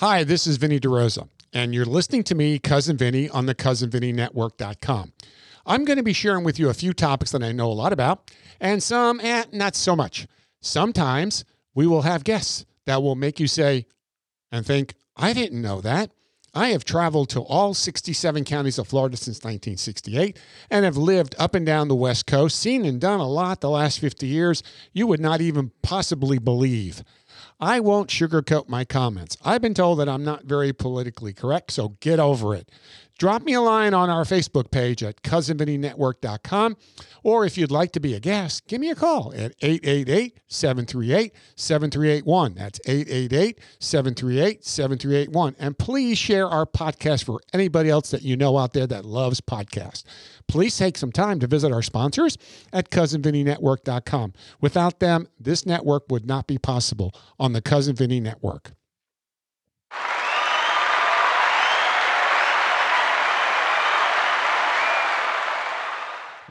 Hi, this is Vinny DeRosa, and you're listening to me, Cousin Vinny, on the CousinVinnyNetwork.com. I'm going to be sharing with you a few topics that I know a lot about, and some, eh, not so much. Sometimes we will have guests that will make you say and think, I didn't know that. I have traveled to all 67 counties of Florida since 1968 and have lived up and down the West Coast, seen and done a lot the last 50 years you would not even possibly believe. I won't sugarcoat my comments. I've been told that I'm not very politically correct, so get over it. Drop me a line on our Facebook page at cousinvinnynetwork.com. Or if you'd like to be a guest, give me a call at 888 738 7381. That's 888 738 7381. And please share our podcast for anybody else that you know out there that loves podcasts. Please take some time to visit our sponsors at cousinvinnynetwork.com. Without them, this network would not be possible on the Cousin Vinny Network.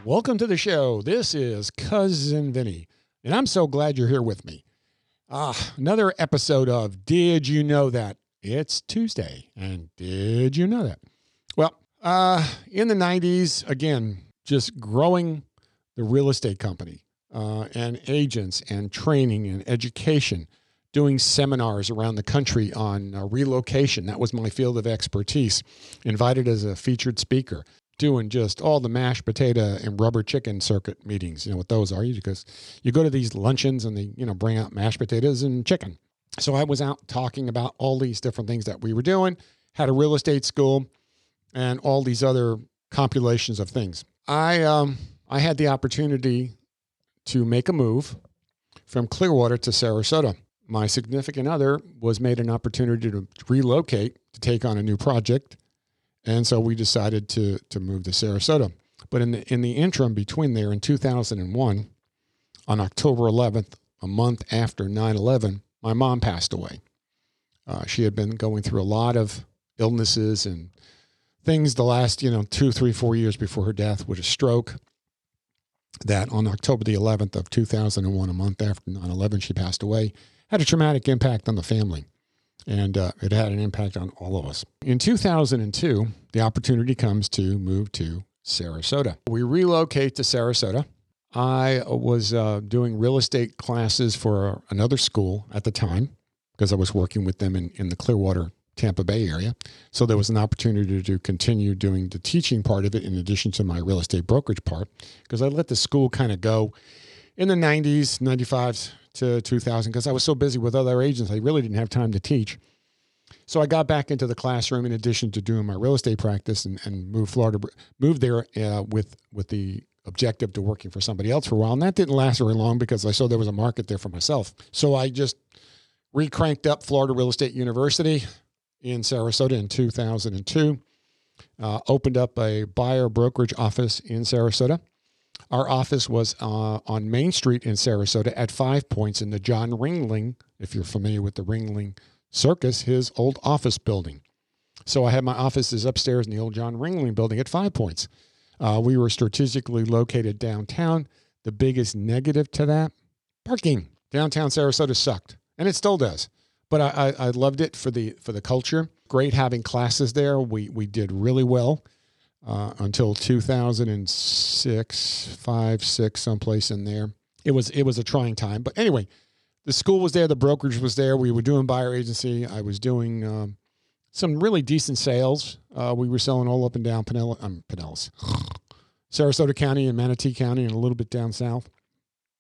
Welcome to the show. This is Cousin Vinny, and I'm so glad you're here with me. Ah, another episode of Did You Know That? It's Tuesday, and did you know that? Well, uh, in the 90s, again, just growing the real estate company uh, and agents and training and education, doing seminars around the country on uh, relocation. That was my field of expertise. Invited as a featured speaker doing just all the mashed potato and rubber chicken circuit meetings. You know what those are? Because you go to these luncheons and they, you know, bring out mashed potatoes and chicken. So I was out talking about all these different things that we were doing, had a real estate school, and all these other compilations of things. I um, I had the opportunity to make a move from Clearwater to Sarasota. My significant other was made an opportunity to relocate to take on a new project and so we decided to to move to Sarasota. But in the in the interim between there in 2001, on October 11th, a month after 9/11, my mom passed away. Uh, she had been going through a lot of illnesses and things the last you know two, three, four years before her death with a stroke. That on October the 11th of 2001, a month after 9/11, she passed away, had a traumatic impact on the family and uh, it had an impact on all of us. In 2002, the opportunity comes to move to Sarasota. We relocate to Sarasota. I was uh, doing real estate classes for another school at the time because I was working with them in, in the Clearwater, Tampa Bay area. So there was an opportunity to continue doing the teaching part of it in addition to my real estate brokerage part because I let the school kind of go in the 90s, 95s, to 2000 because I was so busy with other agents. I really didn't have time to teach. So I got back into the classroom in addition to doing my real estate practice and, and moved Florida, moved there uh, with with the objective to working for somebody else for a while. And that didn't last very long because I saw there was a market there for myself. So I just recranked up Florida Real Estate University in Sarasota in 2002. Uh, opened up a buyer brokerage office in Sarasota. Our office was uh, on Main Street in Sarasota at Five Points in the John Ringling, if you're familiar with the Ringling Circus, his old office building. So I had my offices upstairs in the old John Ringling building at Five Points. Uh, we were strategically located downtown. The biggest negative to that parking. Downtown Sarasota sucked, and it still does. But I, I, I loved it for the for the culture. Great having classes there. We we did really well uh, until 2006, five, six, someplace in there. It was it was a trying time, but anyway, the school was there, the brokerage was there. We were doing buyer agency. I was doing um, some really decent sales. Uh, we were selling all up and down Pinellas, um, Pinellas, Sarasota County and Manatee County, and a little bit down south.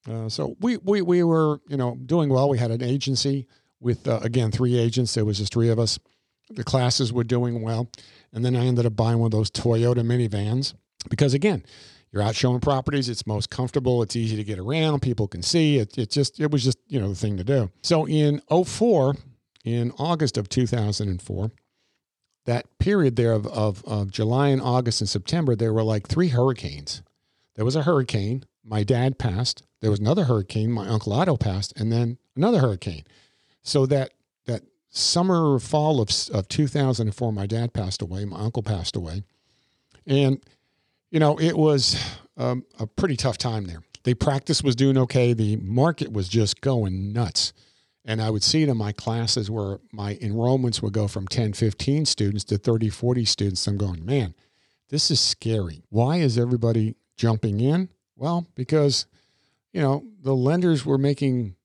Uh, so we, we we were you know doing well. We had an agency with uh, again three agents. There was just three of us. The classes were doing well. And then I ended up buying one of those Toyota minivans because, again, you're out showing properties. It's most comfortable. It's easy to get around. People can see. It, it just, it was just, you know, the thing to do. So in 04, in August of 2004, that period there of, of, of July and August and September, there were like three hurricanes. There was a hurricane. My dad passed. There was another hurricane. My uncle Otto passed, and then another hurricane. So that that summer or fall of, of 2004, my dad passed away, my uncle passed away. And, you know, it was um, a pretty tough time there. The practice was doing okay. The market was just going nuts. And I would see it in my classes where my enrollments would go from 10, 15 students to 30, 40 students. I'm going, man, this is scary. Why is everybody jumping in? Well, because, you know, the lenders were making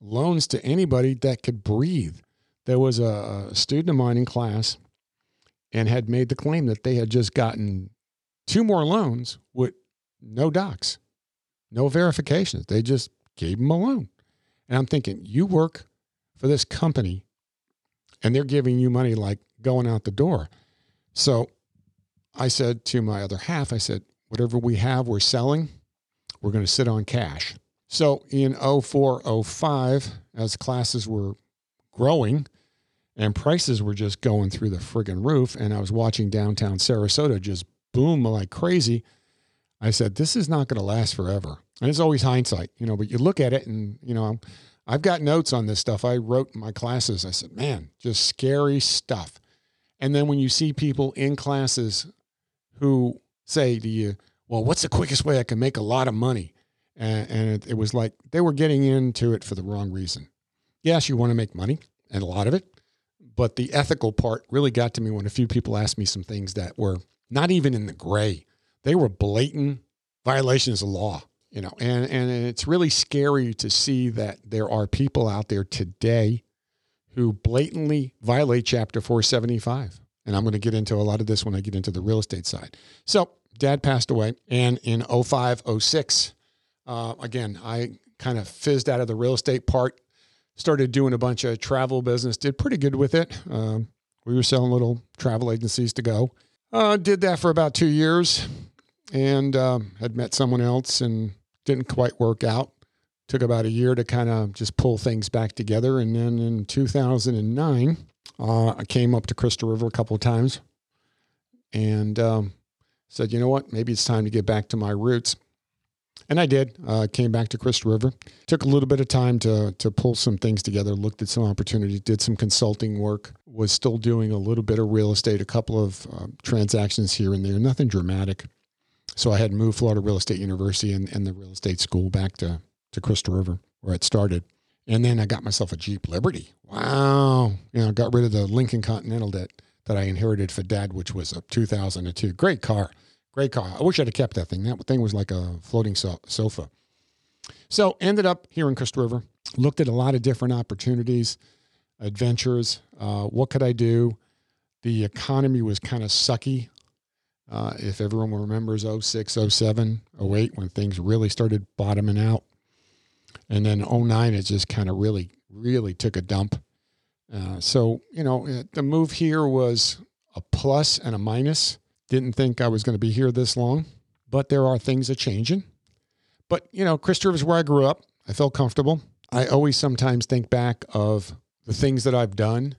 loans to anybody that could breathe. There was a, student of mine in class and had made the claim that they had just gotten two more loans with no docs, no verifications. They just gave them a loan. And I'm thinking, you work for this company and they're giving you money like going out the door. So I said to my other half, I said, whatever we have, we're selling, we're going to sit on cash. So in 04, 05, as classes were growing and prices were just going through the friggin' roof, and I was watching downtown Sarasota just boom like crazy, I said, this is not going to last forever. And it's always hindsight, you know, but you look at it and, you know, I've got notes on this stuff. I wrote in my classes. I said, man, just scary stuff. And then when you see people in classes who say to you, well, what's the quickest way I can make a lot of money? And, and it, it was like they were getting into it for the wrong reason. Yes, you want to make money and a lot of it, but the ethical part really got to me when a few people asked me some things that were not even in the gray. They were blatant violations of law you know and and it's really scary to see that there are people out there today who blatantly violate chapter 475 and i'm going to get into a lot of this when i get into the real estate side so dad passed away and in 05 06 uh, again i kind of fizzed out of the real estate part started doing a bunch of travel business did pretty good with it um, we were selling little travel agencies to go uh, did that for about two years and um, had met someone else and didn't quite work out. Took about a year to kind of just pull things back together. And then in 2009, uh, I came up to Crystal River a couple of times and um, said, you know what, maybe it's time to get back to my roots. And I did. Uh, came back to Crystal River. Took a little bit of time to to pull some things together. Looked at some opportunities. Did some consulting work. Was still doing a little bit of real estate. A couple of uh, transactions here and there. Nothing dramatic. So I had moved Florida Real Estate University and, and the real estate school back to, to Crystal River where it started. And then I got myself a Jeep Liberty. Wow. You know, got rid of the Lincoln Continental that, that I inherited for dad, which was a 2002. Great car. Great car. I wish I'd have kept that thing. That thing was like a floating so- sofa. So ended up here in Crystal River, looked at a lot of different opportunities, adventures. Uh, what could I do? The economy was kind of sucky uh, if everyone remembers 06, 07, 08, when things really started bottoming out. And then 09, it just kind of really, really took a dump. Uh, so, you know, the move here was a plus and a minus. Didn't think I was going to be here this long, but there are things that changing. But, you know, Chris is where I grew up. I felt comfortable. I always sometimes think back of the things that I've done.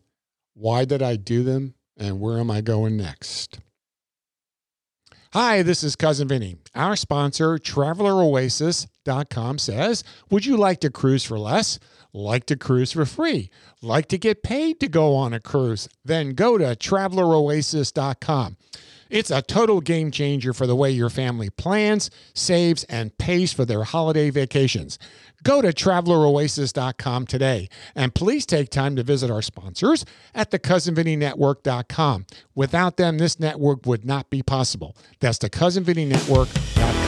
Why did I do them? And where am I going next? Hi, this is Cousin Vinny. Our sponsor, TravelerOasis.com says, Would you like to cruise for less? Like to cruise for free? Like to get paid to go on a cruise? Then go to TravelerOasis.com. It's a total game changer for the way your family plans, saves, and pays for their holiday vacations. Go to traveleroasis.com today and please take time to visit our sponsors at thecousinvinnynetwork.com. Without them, this network would not be possible. That's thecousinvinnynetwork.com.